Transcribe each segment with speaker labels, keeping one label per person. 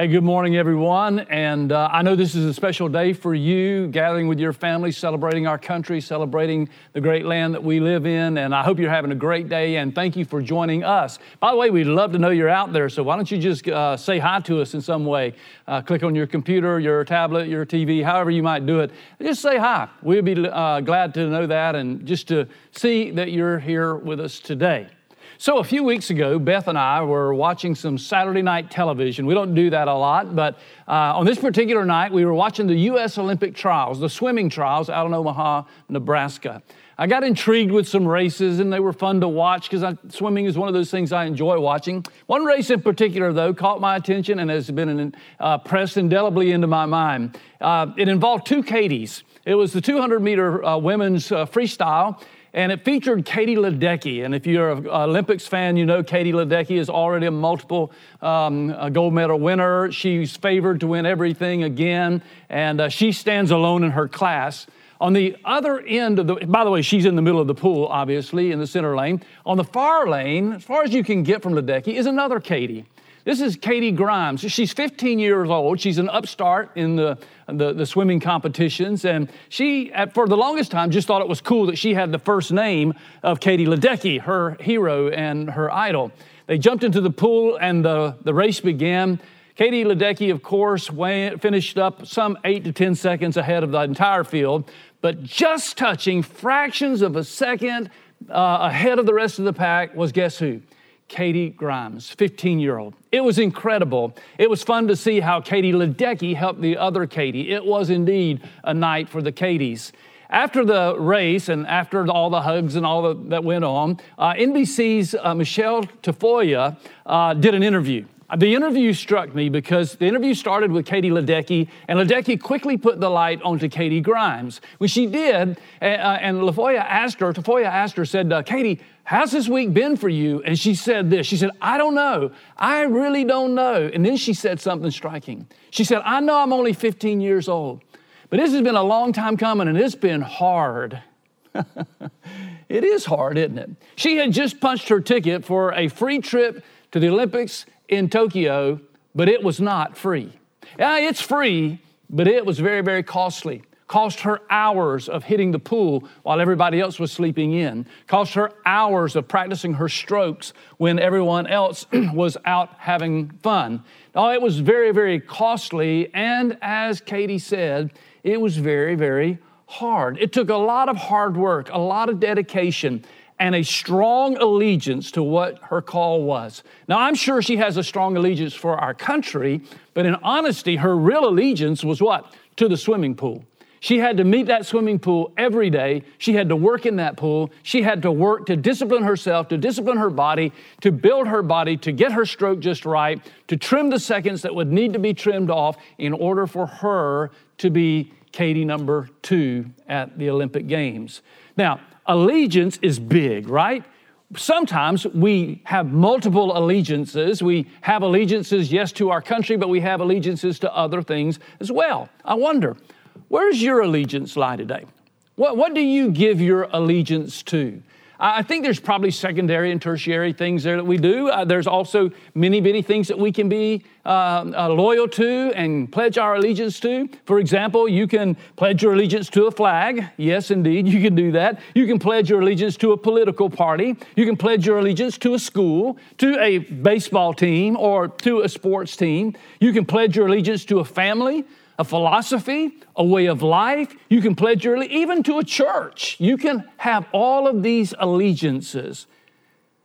Speaker 1: Hey, good morning, everyone. And uh, I know this is a special day for you, gathering with your family, celebrating our country, celebrating the great land that we live in. And I hope you're having a great day. And thank you for joining us. By the way, we'd love to know you're out there. So why don't you just uh, say hi to us in some way? Uh, click on your computer, your tablet, your TV, however you might do it. Just say hi. We'd be uh, glad to know that and just to see that you're here with us today. So, a few weeks ago, Beth and I were watching some Saturday night television. We don't do that a lot, but uh, on this particular night, we were watching the U.S. Olympic trials, the swimming trials out in Omaha, Nebraska. I got intrigued with some races, and they were fun to watch because swimming is one of those things I enjoy watching. One race in particular, though, caught my attention and has been uh, pressed indelibly into my mind. Uh, it involved two Katies. It was the 200 meter uh, women's uh, freestyle and it featured Katie Ledecky. And if you're an Olympics fan, you know Katie Ledecky is already a multiple um, a gold medal winner. She's favored to win everything again, and uh, she stands alone in her class. On the other end of the, by the way, she's in the middle of the pool, obviously, in the center lane. On the far lane, as far as you can get from Ledecky, is another Katie. This is Katie Grimes. She's 15 years old. She's an upstart in the, the, the, swimming competitions. And she, for the longest time, just thought it was cool that she had the first name of Katie Ledecky, her hero and her idol. They jumped into the pool and the, the race began. Katie Ledecky, of course, went, finished up some eight to 10 seconds ahead of the entire field, but just touching fractions of a second uh, ahead of the rest of the pack was guess who? Katie Grimes, 15 year old. It was incredible. It was fun to see how Katie Ledecky helped the other Katie. It was indeed a night for the Katies. After the race and after all the hugs and all the, that went on, uh, NBC's uh, Michelle Tafoya uh, did an interview. The interview struck me because the interview started with Katie Ledecky, and Ledecky quickly put the light onto Katie Grimes. When she did, uh, and Lafoya asked her, Tafoya asked her, said, uh, Katie, how's this week been for you? And she said this. She said, I don't know. I really don't know. And then she said something striking. She said, I know I'm only 15 years old, but this has been a long time coming, and it's been hard. it is hard, isn't it? She had just punched her ticket for a free trip to the Olympics in Tokyo, but it was not free. Yeah, it's free, but it was very, very costly. Cost her hours of hitting the pool while everybody else was sleeping in. Cost her hours of practicing her strokes when everyone else was out having fun. Now, it was very, very costly, and as Katie said, it was very, very hard. It took a lot of hard work, a lot of dedication, and a strong allegiance to what her call was. Now, I'm sure she has a strong allegiance for our country, but in honesty, her real allegiance was what? To the swimming pool. She had to meet that swimming pool every day. She had to work in that pool. She had to work to discipline herself, to discipline her body, to build her body, to get her stroke just right, to trim the seconds that would need to be trimmed off in order for her to be Katie number two at the Olympic Games. Now, allegiance is big, right? Sometimes we have multiple allegiances. We have allegiances, yes, to our country, but we have allegiances to other things as well. I wonder, where's your allegiance lie today? What, what do you give your allegiance to? I think there's probably secondary and tertiary things there that we do. Uh, there's also many, many things that we can be uh, uh, loyal to and pledge our allegiance to. For example, you can pledge your allegiance to a flag. Yes, indeed, you can do that. You can pledge your allegiance to a political party. You can pledge your allegiance to a school, to a baseball team, or to a sports team. You can pledge your allegiance to a family, a philosophy, a way of life. You can pledge your even to a church. You can have all of these allegiances.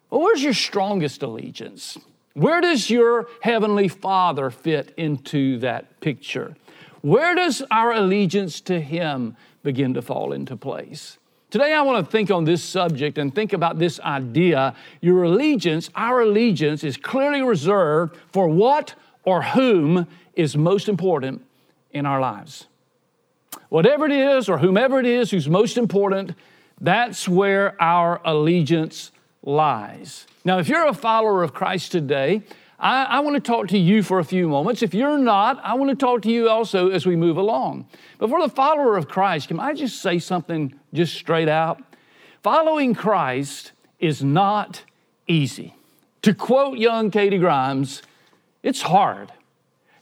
Speaker 1: But where's your strongest allegiance? Where does your heavenly Father fit into that picture? Where does our allegiance to Him begin to fall into place? Today, I want to think on this subject and think about this idea. Your allegiance, our allegiance, is clearly reserved for what or whom is most important in our lives. Whatever it is, or whomever it is who's most important, that's where our allegiance lies. Now, if you're a follower of Christ today, I, I, want to talk to you for a few moments. If you're not, I want to talk to you also as we move along. But for the follower of Christ, can I just say something just straight out? Following Christ is not easy. To quote young Katie Grimes, it's hard.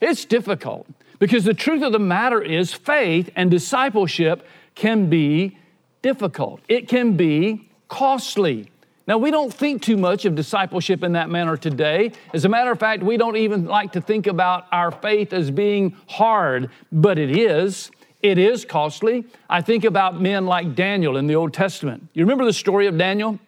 Speaker 1: It's difficult because the truth of the matter is faith and discipleship can be difficult, it can be costly. Now, we don't think too much of discipleship in that manner today. As a matter of fact, we don't even like to think about our faith as being hard, but it is. It is costly. I think about men like Daniel in the Old Testament. You remember the story of Daniel?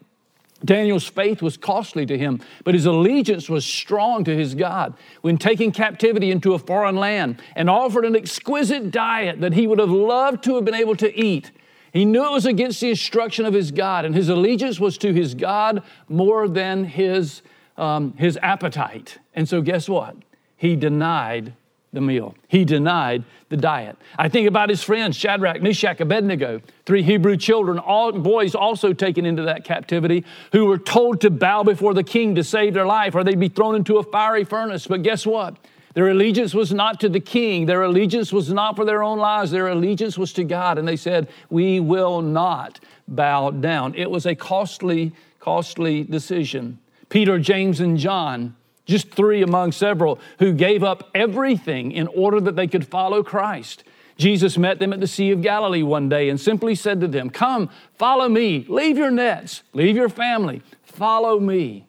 Speaker 1: Daniel's faith was costly to him, but his allegiance was strong to his God. When taking captivity into a foreign land and offered an exquisite diet that he would have loved to have been able to eat, he knew it was against the instruction of his God, and his allegiance was to his God more than his, um, his appetite. And so, guess what? He denied the meal. He denied the diet. I think about his friends, Shadrach, Meshach, Abednego, three Hebrew children, all boys also taken into that captivity, who were told to bow before the king to save their life, or they'd be thrown into a fiery furnace. But guess what? Their allegiance was not to the king. Their allegiance was not for their own lives. Their allegiance was to God. And they said, We will not bow down. It was a costly, costly decision. Peter, James, and John, just three among several, who gave up everything in order that they could follow Christ. Jesus met them at the Sea of Galilee one day and simply said to them, Come, follow me. Leave your nets, leave your family, follow me.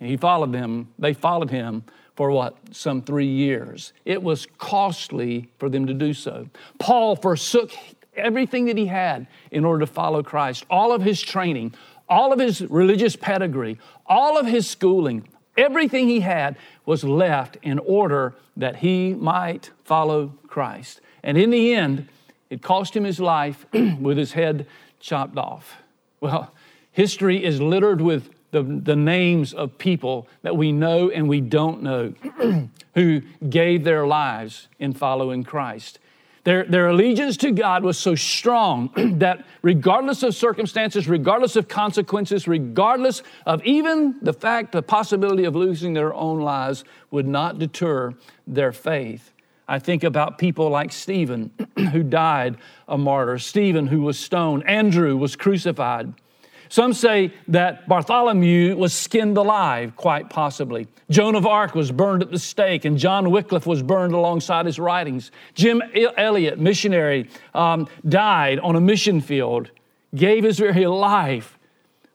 Speaker 1: And he followed them. They followed him for what? Some three years. It was costly for them to do so. Paul forsook everything that he had in order to follow Christ, all of his training, all of his religious pedigree, all of his schooling, everything he had was left in order that he might follow Christ. And in the end, it cost him his life with his head chopped off. Well, history is littered with the, the names of people that we know and we don't know who gave their lives in following Christ. Their, their allegiance to God was so strong that regardless of circumstances, regardless of consequences, regardless of even the fact, the possibility of losing their own lives, would not deter their faith. I think about people like Stephen, who died a martyr, Stephen, who was stoned, Andrew was crucified. Some say that Bartholomew was skinned alive, quite possibly. Joan of Arc was burned at the stake, and John Wycliffe was burned alongside his writings. Jim Elliot, missionary, um, died on a mission field, gave his very life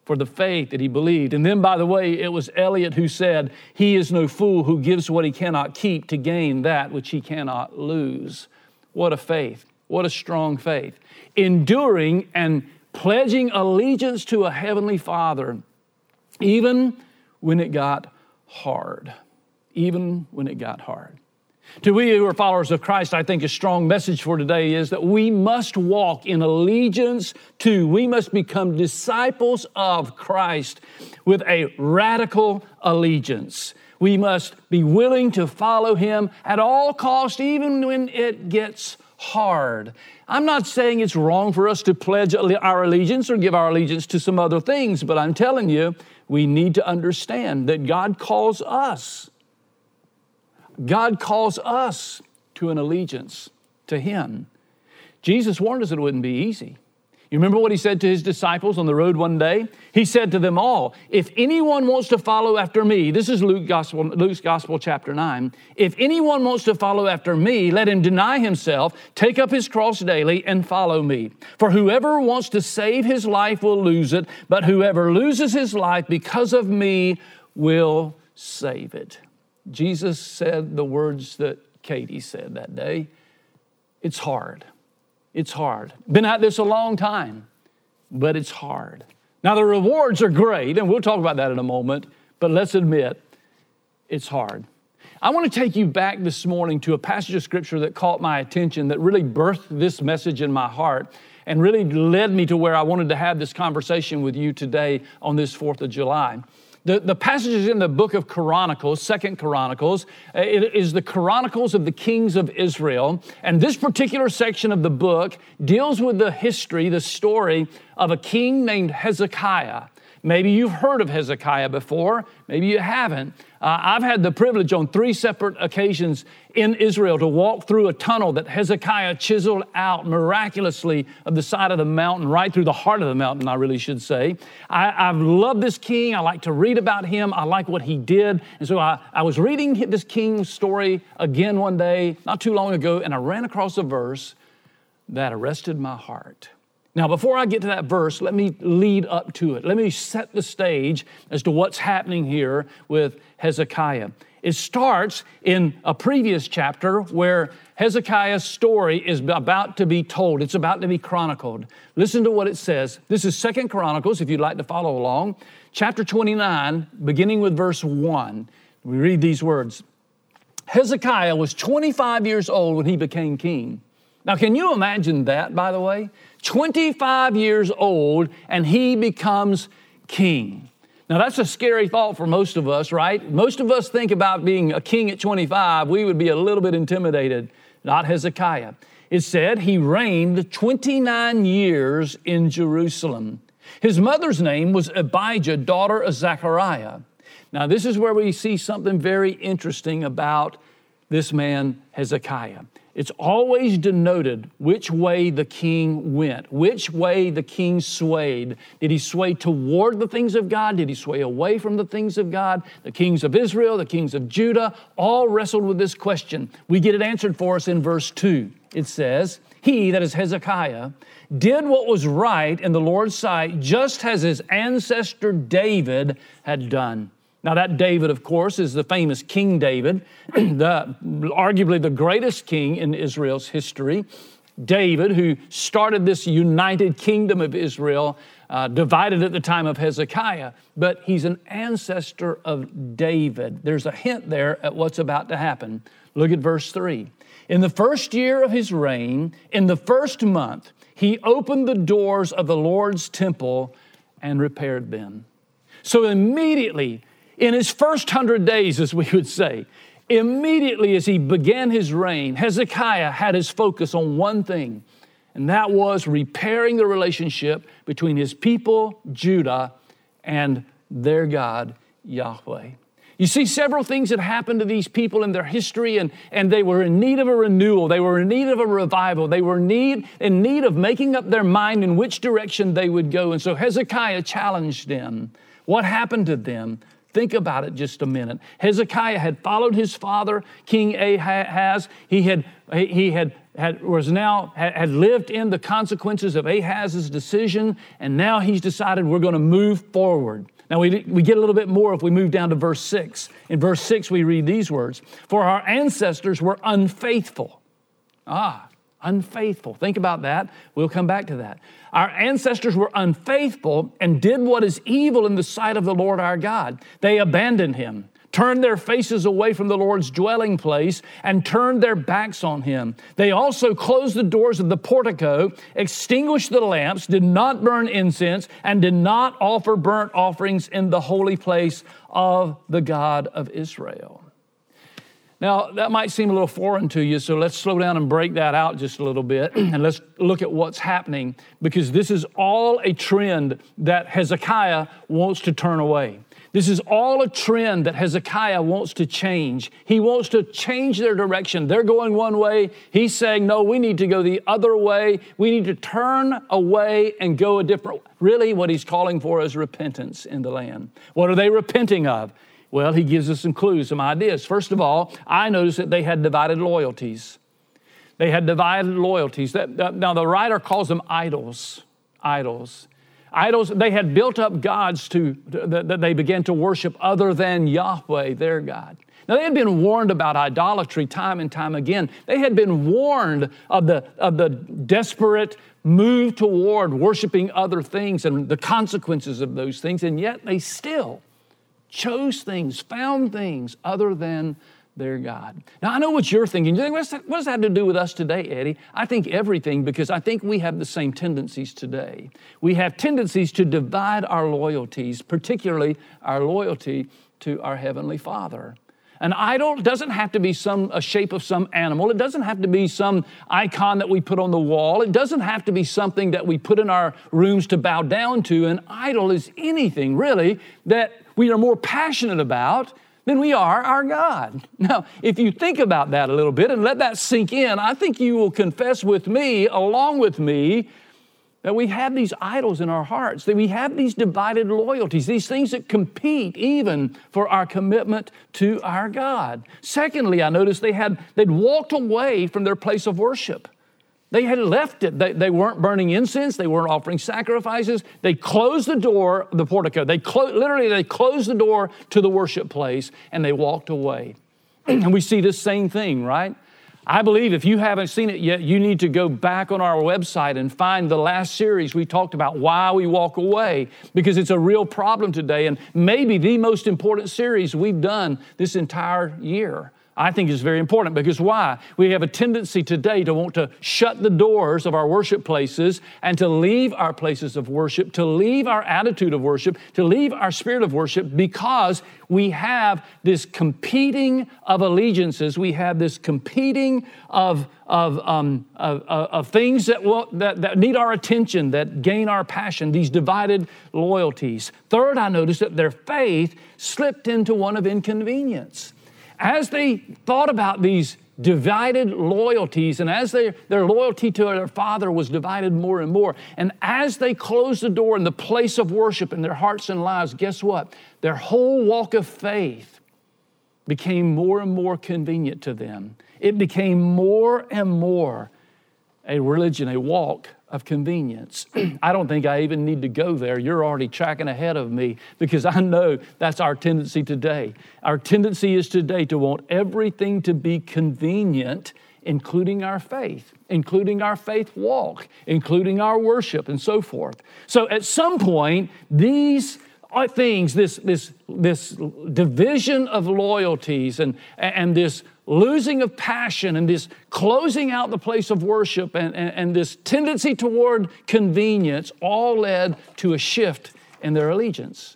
Speaker 1: for the faith that he believed. And then, by the way, it was Elliot who said, He is no fool who gives what he cannot keep to gain that which he cannot lose. What a faith. What a strong faith. Enduring and pledging allegiance to a heavenly Father, even when it got hard. Even when it got hard. To we who are followers of Christ, I think a strong message for today is that we must walk in allegiance to, we must become disciples of Christ with a radical allegiance. We must be willing to follow Him at all cost, even when it gets hard. I'm not saying it's wrong for us to pledge our allegiance or give our allegiance to some other things, but I'm telling you, we need to understand that God calls us. God calls us to an allegiance to Him. Jesus warned us it wouldn't be easy. You remember what he said to his disciples on the road one day? He said to them all, If anyone wants to follow after me, this is Luke Gospel, Luke's Gospel, chapter 9. If anyone wants to follow after me, let him deny himself, take up his cross daily, and follow me. For whoever wants to save his life will lose it, but whoever loses his life because of me will save it. Jesus said the words that Katie said that day. It's hard. It's hard. Been at this a long time, but it's hard. Now, the rewards are great, and we'll talk about that in a moment, but let's admit it's hard. I want to take you back this morning to a passage of scripture that caught my attention, that really birthed this message in my heart, and really led me to where I wanted to have this conversation with you today on this 4th of July. The, the passages in the book of Chronicles, Second Chronicles, uh, it is the Chronicles of the kings of Israel. And this particular section of the book deals with the history, the story of a king named Hezekiah. Maybe you've heard of Hezekiah before, maybe you haven't. Uh, I've had the privilege on three separate occasions in Israel to walk through a tunnel that Hezekiah chiseled out miraculously of the side of the mountain, right through the heart of the mountain, I really should say. I, have loved this king. I like to read about him. I like what he did. And so I, I was reading this king's story again one day, not too long ago, and I ran across a verse that arrested my heart. Now, before I get to that verse, let me lead up to it. Let me set the stage as to what's happening here with Hezekiah. It starts in a previous chapter where Hezekiah's story is about to be told. It's about to be chronicled. Listen to what it says. This is Second Chronicles, if you'd like to follow along. Chapter 29, beginning with verse 1. We read these words Hezekiah was 25 years old when he became king. Now, can you imagine that, by the way? 25 years old, and he becomes king. Now, that's a scary thought for most of us, right? Most of us think about being a king at 25, we would be a little bit intimidated. Not Hezekiah. It said he reigned 29 years in Jerusalem. His mother's name was Abijah, daughter of Zechariah. Now, this is where we see something very interesting about this man, Hezekiah. It's always denoted which way the king went, which way the king swayed. Did he sway toward the things of God? Did he sway away from the things of God? The kings of Israel, the kings of Judah, all wrestled with this question. We get it answered for us in verse 2. It says, He, that is Hezekiah, did what was right in the Lord's sight, just as his ancestor David had done. Now, that David, of course, is the famous King David, the, arguably the greatest king in Israel's history. David, who started this united kingdom of Israel, uh, divided at the time of Hezekiah, but he's an ancestor of David. There's a hint there at what's about to happen. Look at verse 3. In the first year of his reign, in the first month, he opened the doors of the Lord's temple and repaired them. So immediately, in his first hundred days, as we would say, immediately as he began his reign, Hezekiah had his focus on one thing, and that was repairing the relationship between his people, Judah, and their God, Yahweh. You see several things that happened to these people in their history, and, and they were in need of a renewal. They were in need of a revival. They were need, in need of making up their mind in which direction they would go. And so Hezekiah challenged them. What happened to them? Think about it just a minute. Hezekiah had followed his father, King Ahaz. He had, he had, had was now had lived in the consequences of Ahaz's decision, and now he's decided we're going to move forward. Now, we, we get a little bit more if we move down to verse 6. In verse 6, we read these words For our ancestors were unfaithful. Ah, unfaithful. Think about that. We'll come back to that. Our ancestors were unfaithful and did what is evil in the sight of the Lord our God. They abandoned him, turned their faces away from the Lord's dwelling place, and turned their backs on him. They also closed the doors of the portico, extinguished the lamps, did not burn incense, and did not offer burnt offerings in the holy place of the God of Israel. Now, that might seem a little foreign to you, so let's slow down and break that out just a little bit and let's look at what's happening because this is all a trend that Hezekiah wants to turn away. This is all a trend that Hezekiah wants to change. He wants to change their direction. They're going one way. He's saying, no, we need to go the other way. We need to turn away and go a different Really, what he's calling for is repentance in the land. What are they repenting of? Well, he gives us some clues, some ideas. First of all, I noticed that they had divided loyalties. They had divided loyalties. Now, the writer calls them idols. Idols. Idols, they had built up gods to, that they began to worship other than Yahweh, their God. Now, they had been warned about idolatry time and time again. They had been warned of the, of the desperate move toward worshiping other things and the consequences of those things, and yet they still chose things, found things other than their God. Now, I know what you're thinking. You think, what does that have to do with us today, Eddie? I think everything because I think we have the same tendencies today. We have tendencies to divide our loyalties, particularly our loyalty to our Heavenly Father. An idol doesn't have to be some a shape of some animal. It doesn't have to be some icon that we put on the wall. It doesn't have to be something that we put in our rooms to bow down to. An idol is anything really that we are more passionate about than we are our God. Now, if you think about that a little bit and let that sink in, I think you will confess with me, along with me, that we have these idols in our hearts, that we have these divided loyalties, these things that compete even for our commitment to our God. Secondly, I noticed they had they'd walked away from their place of worship. They had left it. They, they weren't burning incense. They weren't offering sacrifices. They closed the door, the portico. They clo- literally they closed the door to the worship place and they walked away. and we see this same thing, right? I believe if you haven't seen it yet, you need to go back on our website and find the last series we talked about why we walk away, because it's a real problem today and maybe the most important series we've done this entire year. I think is very important because why? We have a tendency today to want to shut the doors of our worship places and to leave our places of worship, to leave our attitude of worship, to leave our spirit of worship because we have this competing of allegiances. We have this competing of, of, um, of, of, things that, will, that, that need our attention, that gain our passion, these divided loyalties. Third, I noticed that their faith slipped into one of inconvenience as they thought about these divided loyalties, and as they, their loyalty to their father was divided more and more, and as they closed the door in the place of worship in their hearts and lives, guess what? Their whole walk of faith became more and more convenient to them. It became more and more a religion, a walk of convenience. I don't think I even need to go there. You're already tracking ahead of me because I know that's our tendency today. Our tendency is today to want everything to be convenient, including our faith, including our faith walk, including our worship, and so forth. So at some point, these uh, things, this, this, this division of loyalties and, and this losing of passion and this closing out the place of worship and, and, and, this tendency toward convenience all led to a shift in their allegiance.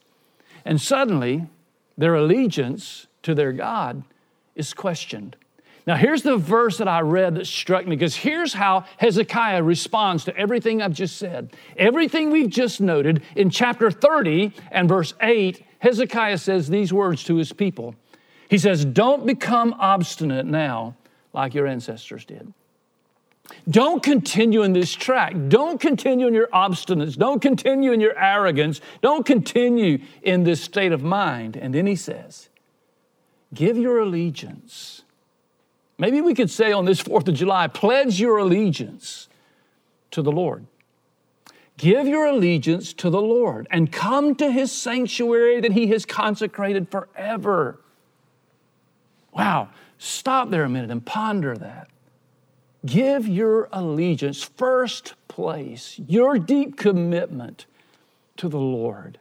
Speaker 1: And suddenly, their allegiance to their God is questioned. Now, here's the verse that I read that struck me because here's how Hezekiah responds to everything I've just said. Everything we've just noted in chapter 30 and verse 8, Hezekiah says these words to his people. He says, Don't become obstinate now like your ancestors did. Don't continue in this track. Don't continue in your obstinance. Don't continue in your arrogance. Don't continue in this state of mind. And then he says, Give your allegiance. Maybe we could say on this 4th of July, pledge your allegiance to the Lord. Give your allegiance to the Lord and come to his sanctuary that he has consecrated forever. Wow, stop there a minute and ponder that. Give your allegiance, first place, your deep commitment to the Lord.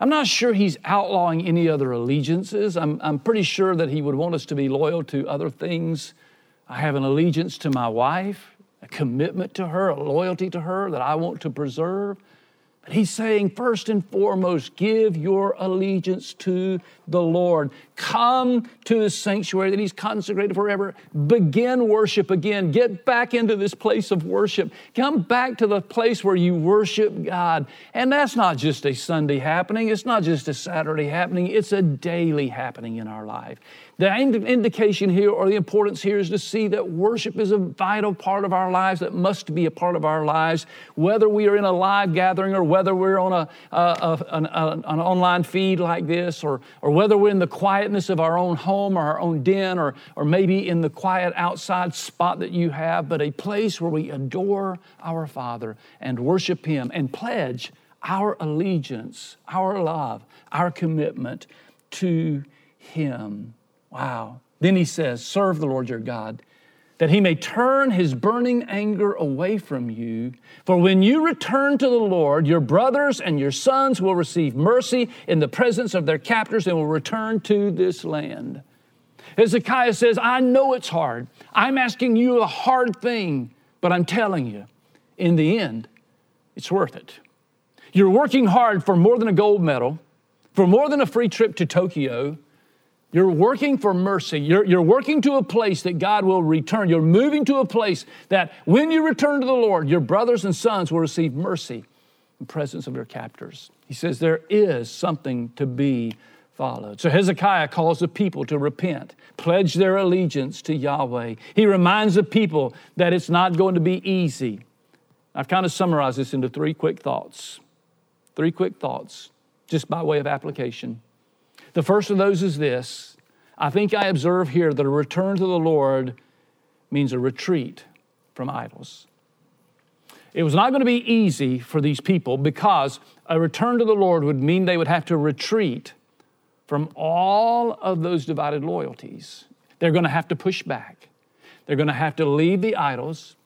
Speaker 1: I'm not sure he's outlawing any other allegiances. I'm, I'm pretty sure that he would want us to be loyal to other things. I have an allegiance to my wife, a commitment to her, a loyalty to her that I want to preserve. But he's saying, first and foremost, give your allegiance to the Lord. Come to the sanctuary that He's consecrated forever. Begin worship again. Get back into this place of worship. Come back to the place where you worship God. And that's not just a Sunday happening, it's not just a Saturday happening, it's a daily happening in our life. The indication here or the importance here is to see that worship is a vital part of our lives that must be a part of our lives, whether we are in a live gathering or whether we're on a, a, a an, an online feed like this or, or whether we're in the quietness of our own home or our own den or, or maybe in the quiet outside spot that you have, but a place where we adore our Father and worship Him and pledge our allegiance, our love, our commitment to Him. Wow. Then He says, Serve the Lord your God that he may turn his burning anger away from you. For when you return to the Lord, your brothers and your sons will receive mercy in the presence of their captors and will return to this land. Hezekiah says, I know it's hard. I'm asking you a hard thing, but I'm telling you, in the end, it's worth it. You're working hard for more than a gold medal, for more than a free trip to Tokyo, You're working for mercy. You're, you're working to a place that God will return. You're moving to a place that when you return to the Lord, your brothers and sons will receive mercy in presence of their captors. He says there is something to be followed. So Hezekiah calls the people to repent, pledge their allegiance to Yahweh. He reminds the people that it's not going to be easy. I've kind of summarized this into three quick thoughts. Three quick thoughts, just by way of application. The first of those is this I think I observe here that a return to the Lord means a retreat from idols. It was not going to be easy for these people because a return to the Lord would mean they would have to retreat from all of those divided loyalties. They're going to have to push back. They're going to have to leave the idols.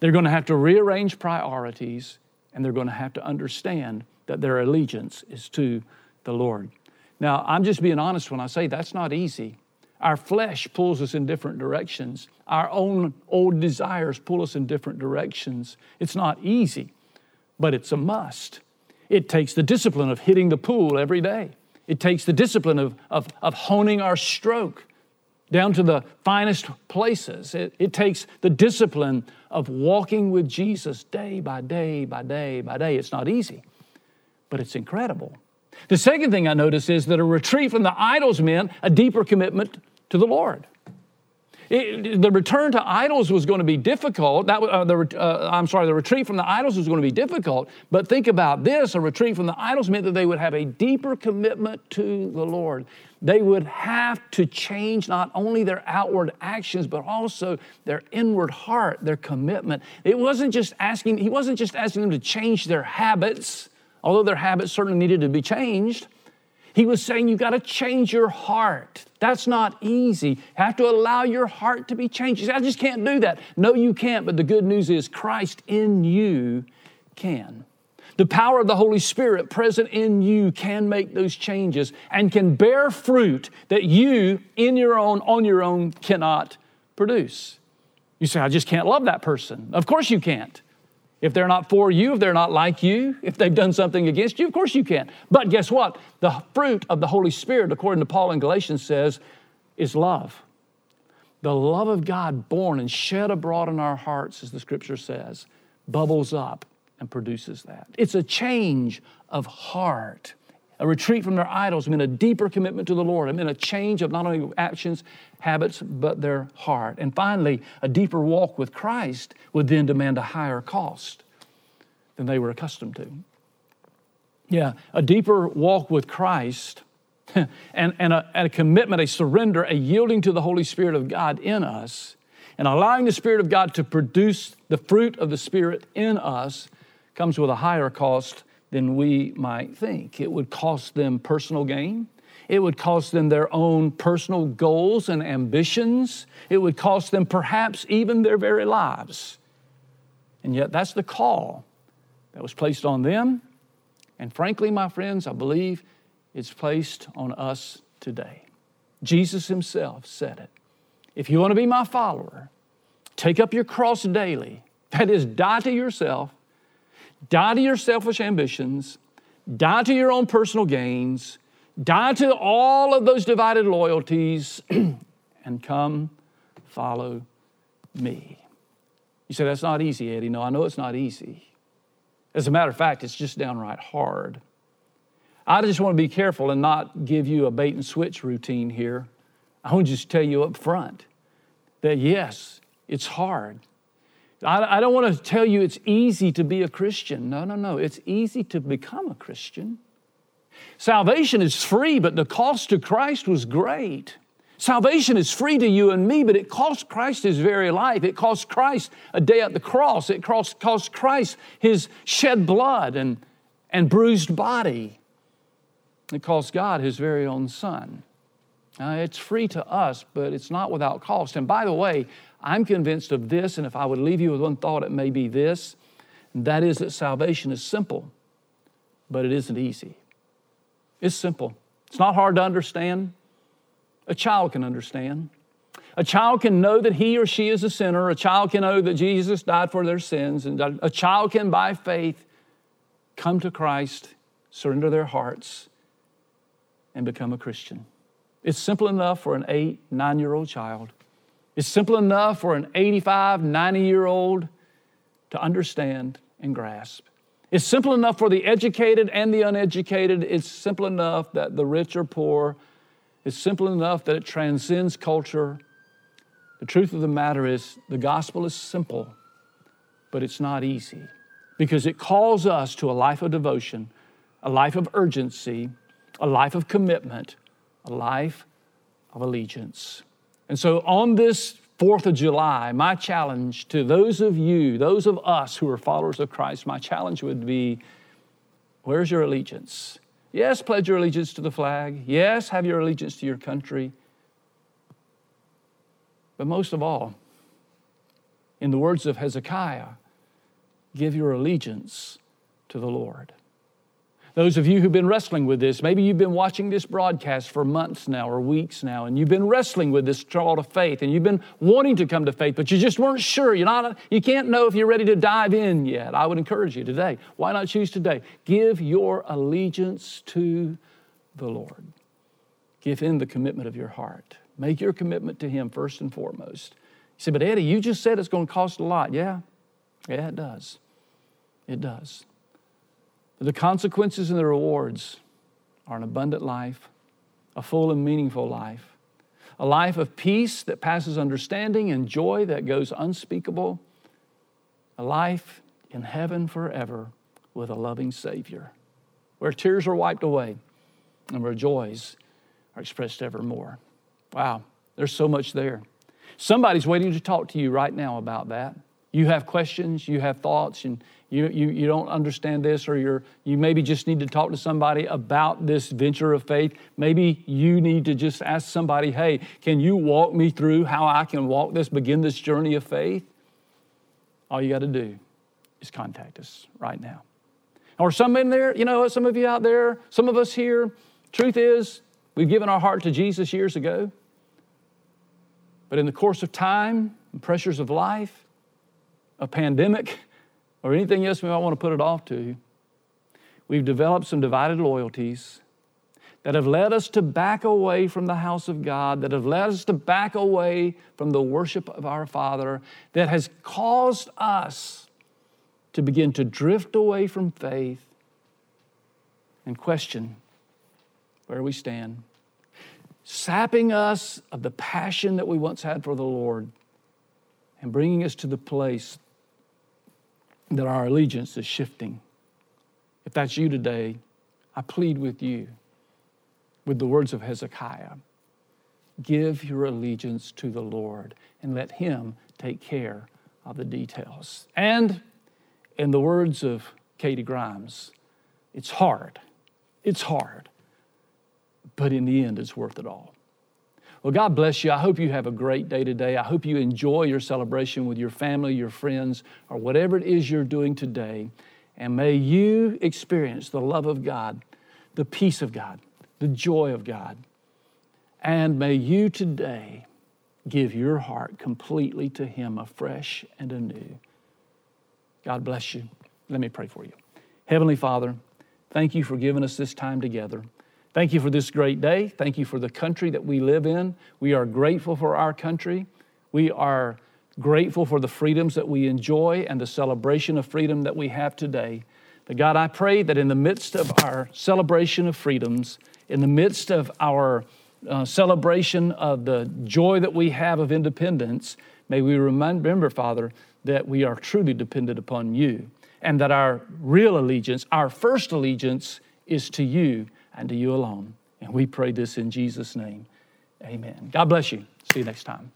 Speaker 1: They're going to have to rearrange priorities. And they're going to have to understand that their allegiance is to the Lord. Now, I'm just being honest when I say that's not easy. Our flesh pulls us in different directions. Our own old desires pull us in different directions. It's not easy, but it's a must. It takes the discipline of hitting the pool every day. It takes the discipline of, of, of honing our stroke down to the finest places. It, it takes the discipline of walking with Jesus day by day by day by day. It's not easy, but it's incredible. The second thing I notice is that a retreat from the idols meant a deeper commitment to the Lord. It, the return to idols was going to be difficult. That, uh, the, uh, I'm sorry, the retreat from the idols was going to be difficult. But think about this a retreat from the idols meant that they would have a deeper commitment to the Lord. They would have to change not only their outward actions, but also their inward heart, their commitment. It wasn't just asking, he wasn't just asking them to change their habits, although their habits certainly needed to be changed. He was saying you've got to change your heart. That's not easy. You have to allow your heart to be changed. Say, I just can't do that. No, you can't, but the good news is Christ in you can. The power of the Holy Spirit present in you can make those changes and can bear fruit that you in your own on your own cannot produce. You say I just can't love that person. Of course you can't. If they're not for you, if they're not like you, if they've done something against you, of course you can. But guess what? The fruit of the Holy Spirit, according to Paul in Galatians, says, is love. The love of God born and shed abroad in our hearts, as the scripture says, bubbles up and produces that. It's a change of heart. A retreat from their idols meant a deeper commitment to the Lord. It meant a change of not only actions, habits, but their heart. And finally, a deeper walk with Christ would then demand a higher cost than they were accustomed to. Yeah, a deeper walk with Christ and, and, a, and a commitment, a surrender, a yielding to the Holy Spirit of God in us, and allowing the Spirit of God to produce the fruit of the Spirit in us comes with a higher cost than we might think. It would cost them personal gain. It would cost them their own personal goals and ambitions. It would cost them perhaps even their very lives. And yet, that's the call that was placed on them. And frankly, my friends, I believe it's placed on us today. Jesus Himself said it. If you want to be my follower, take up your cross daily. That is, die to yourself Die to your selfish ambitions, die to your own personal gains, die to all of those divided loyalties, and come follow me. You say, that's not easy, Eddie. No, I know it's not easy. As a matter of fact, it's just downright hard. I just want to be careful and not give you a bait and switch routine here. I want to just tell you up front that yes, it's hard. I, I don't want to tell you it's easy to be a Christian. No, no, no. It's easy to become a Christian. Salvation is free, but the cost to Christ was great. Salvation is free to you and me, but it cost Christ his very life. It cost Christ a day at the cross. It cost, cost Christ his shed blood and, and bruised body. It cost God his very own son. Uh, it's free to us, but it's not without cost. And by the way, I'm convinced of this, and if I would leave you with one thought, it may be this that is that salvation is simple, but it isn't easy. It's simple, it's not hard to understand. A child can understand. A child can know that he or she is a sinner. A child can know that Jesus died for their sins. And a child can, by faith, come to Christ, surrender their hearts, and become a Christian. It's simple enough for an eight, nine year old child. It's simple enough for an 85, 90 year old to understand and grasp. It's simple enough for the educated and the uneducated. It's simple enough that the rich or poor. It's simple enough that it transcends culture. The truth of the matter is, the gospel is simple, but it's not easy because it calls us to a life of devotion, a life of urgency, a life of commitment, a life of allegiance. And so on this 4th of July, my challenge to those of you, those of us who are followers of Christ, my challenge would be where's your allegiance? Yes, pledge your allegiance to the flag. Yes, have your allegiance to your country. But most of all, in the words of Hezekiah, give your allegiance to the Lord. Those of you who've been wrestling with this, maybe you've been watching this broadcast for months now or weeks now, and you've been wrestling with this call to faith, and you've been wanting to come to faith, but you just weren't sure. You're not, you can't know if you're ready to dive in yet. I would encourage you today. Why not choose today? Give your allegiance to the Lord. Give Him the commitment of your heart. Make your commitment to Him first and foremost. You say, but Eddie, you just said it's going to cost a lot. Yeah, yeah, it does. It does. The consequences and the rewards are an abundant life, a full and meaningful life, a life of peace that passes understanding and joy that goes unspeakable, a life in heaven forever with a loving Savior, where tears are wiped away and where joys are expressed evermore. Wow, there's so much there. Somebody's waiting to talk to you right now about that. You have questions, you have thoughts, and you, you, you don't understand this, or you're, you maybe just need to talk to somebody about this venture of faith. Maybe you need to just ask somebody, hey, can you walk me through how I can walk this, begin this journey of faith? All you got to do is contact us right now. Or some in there, you know, some of you out there, some of us here, truth is, we've given our heart to Jesus years ago. But in the course of time and pressures of life, a pandemic, or anything else we might want to put it off to, we've developed some divided loyalties that have led us to back away from the house of God, that have led us to back away from the worship of our Father, that has caused us to begin to drift away from faith and question where we stand, sapping us of the passion that we once had for the Lord and bringing us to the place that our allegiance is shifting. If that's you today, I plead with you with the words of Hezekiah give your allegiance to the Lord and let Him take care of the details. And in the words of Katie Grimes, it's hard. It's hard. But in the end, it's worth it all. Well, God bless you. I hope you have a great day today. I hope you enjoy your celebration with your family, your friends, or whatever it is you're doing today. And may you experience the love of God, the peace of God, the joy of God. And may you today give your heart completely to Him afresh and anew. God bless you. Let me pray for you. Heavenly Father, thank you for giving us this time together. Thank you for this great day. Thank you for the country that we live in. We are grateful for our country. We are grateful for the freedoms that we enjoy and the celebration of freedom that we have today. But God, I pray that in the midst of our celebration of freedoms, in the midst of our uh, celebration of the joy that we have of independence, may we remember, Father, that we are truly dependent upon you and that our real allegiance, our first allegiance, is to you and to you alone. And we pray this in Jesus' name. Amen. God bless you. See you next time.